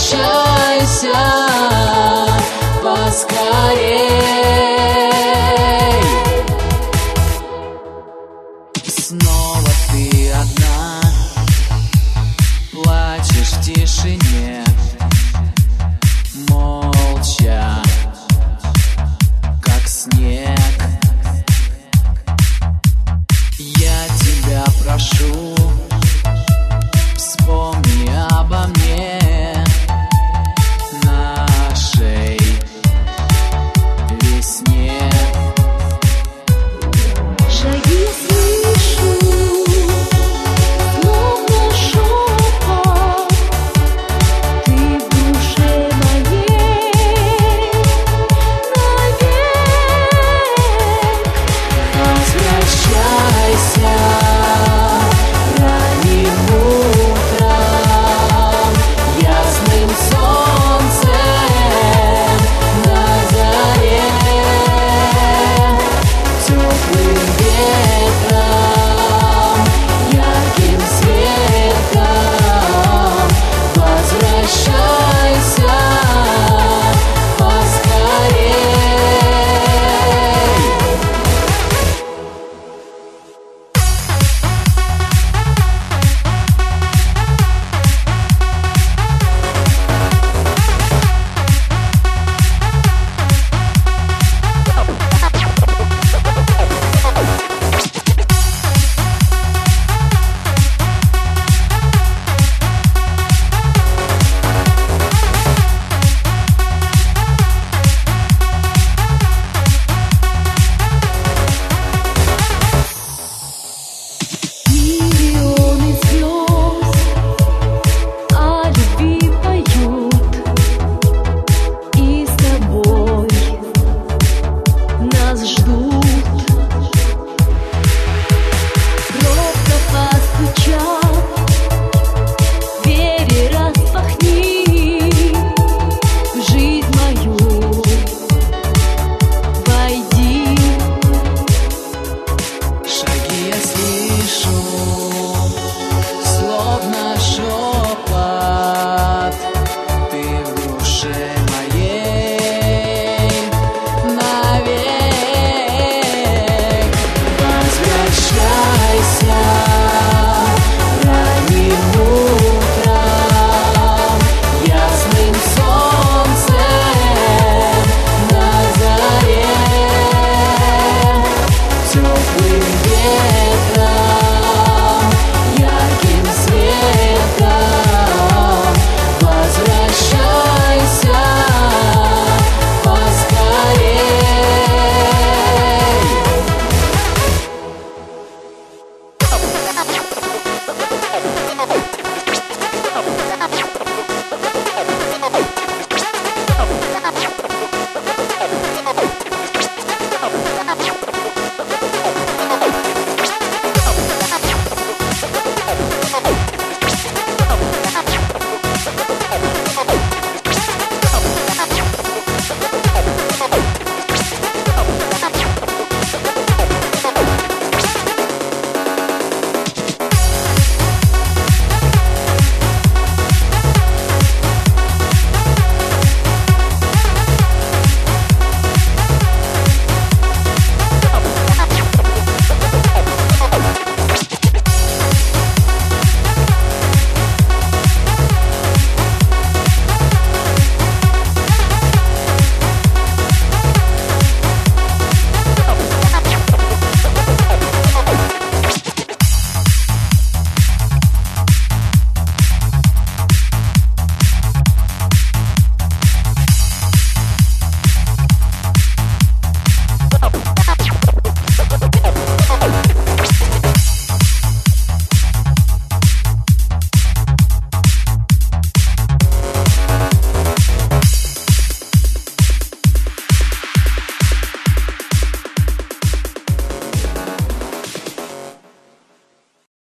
Возвращайся поскорее.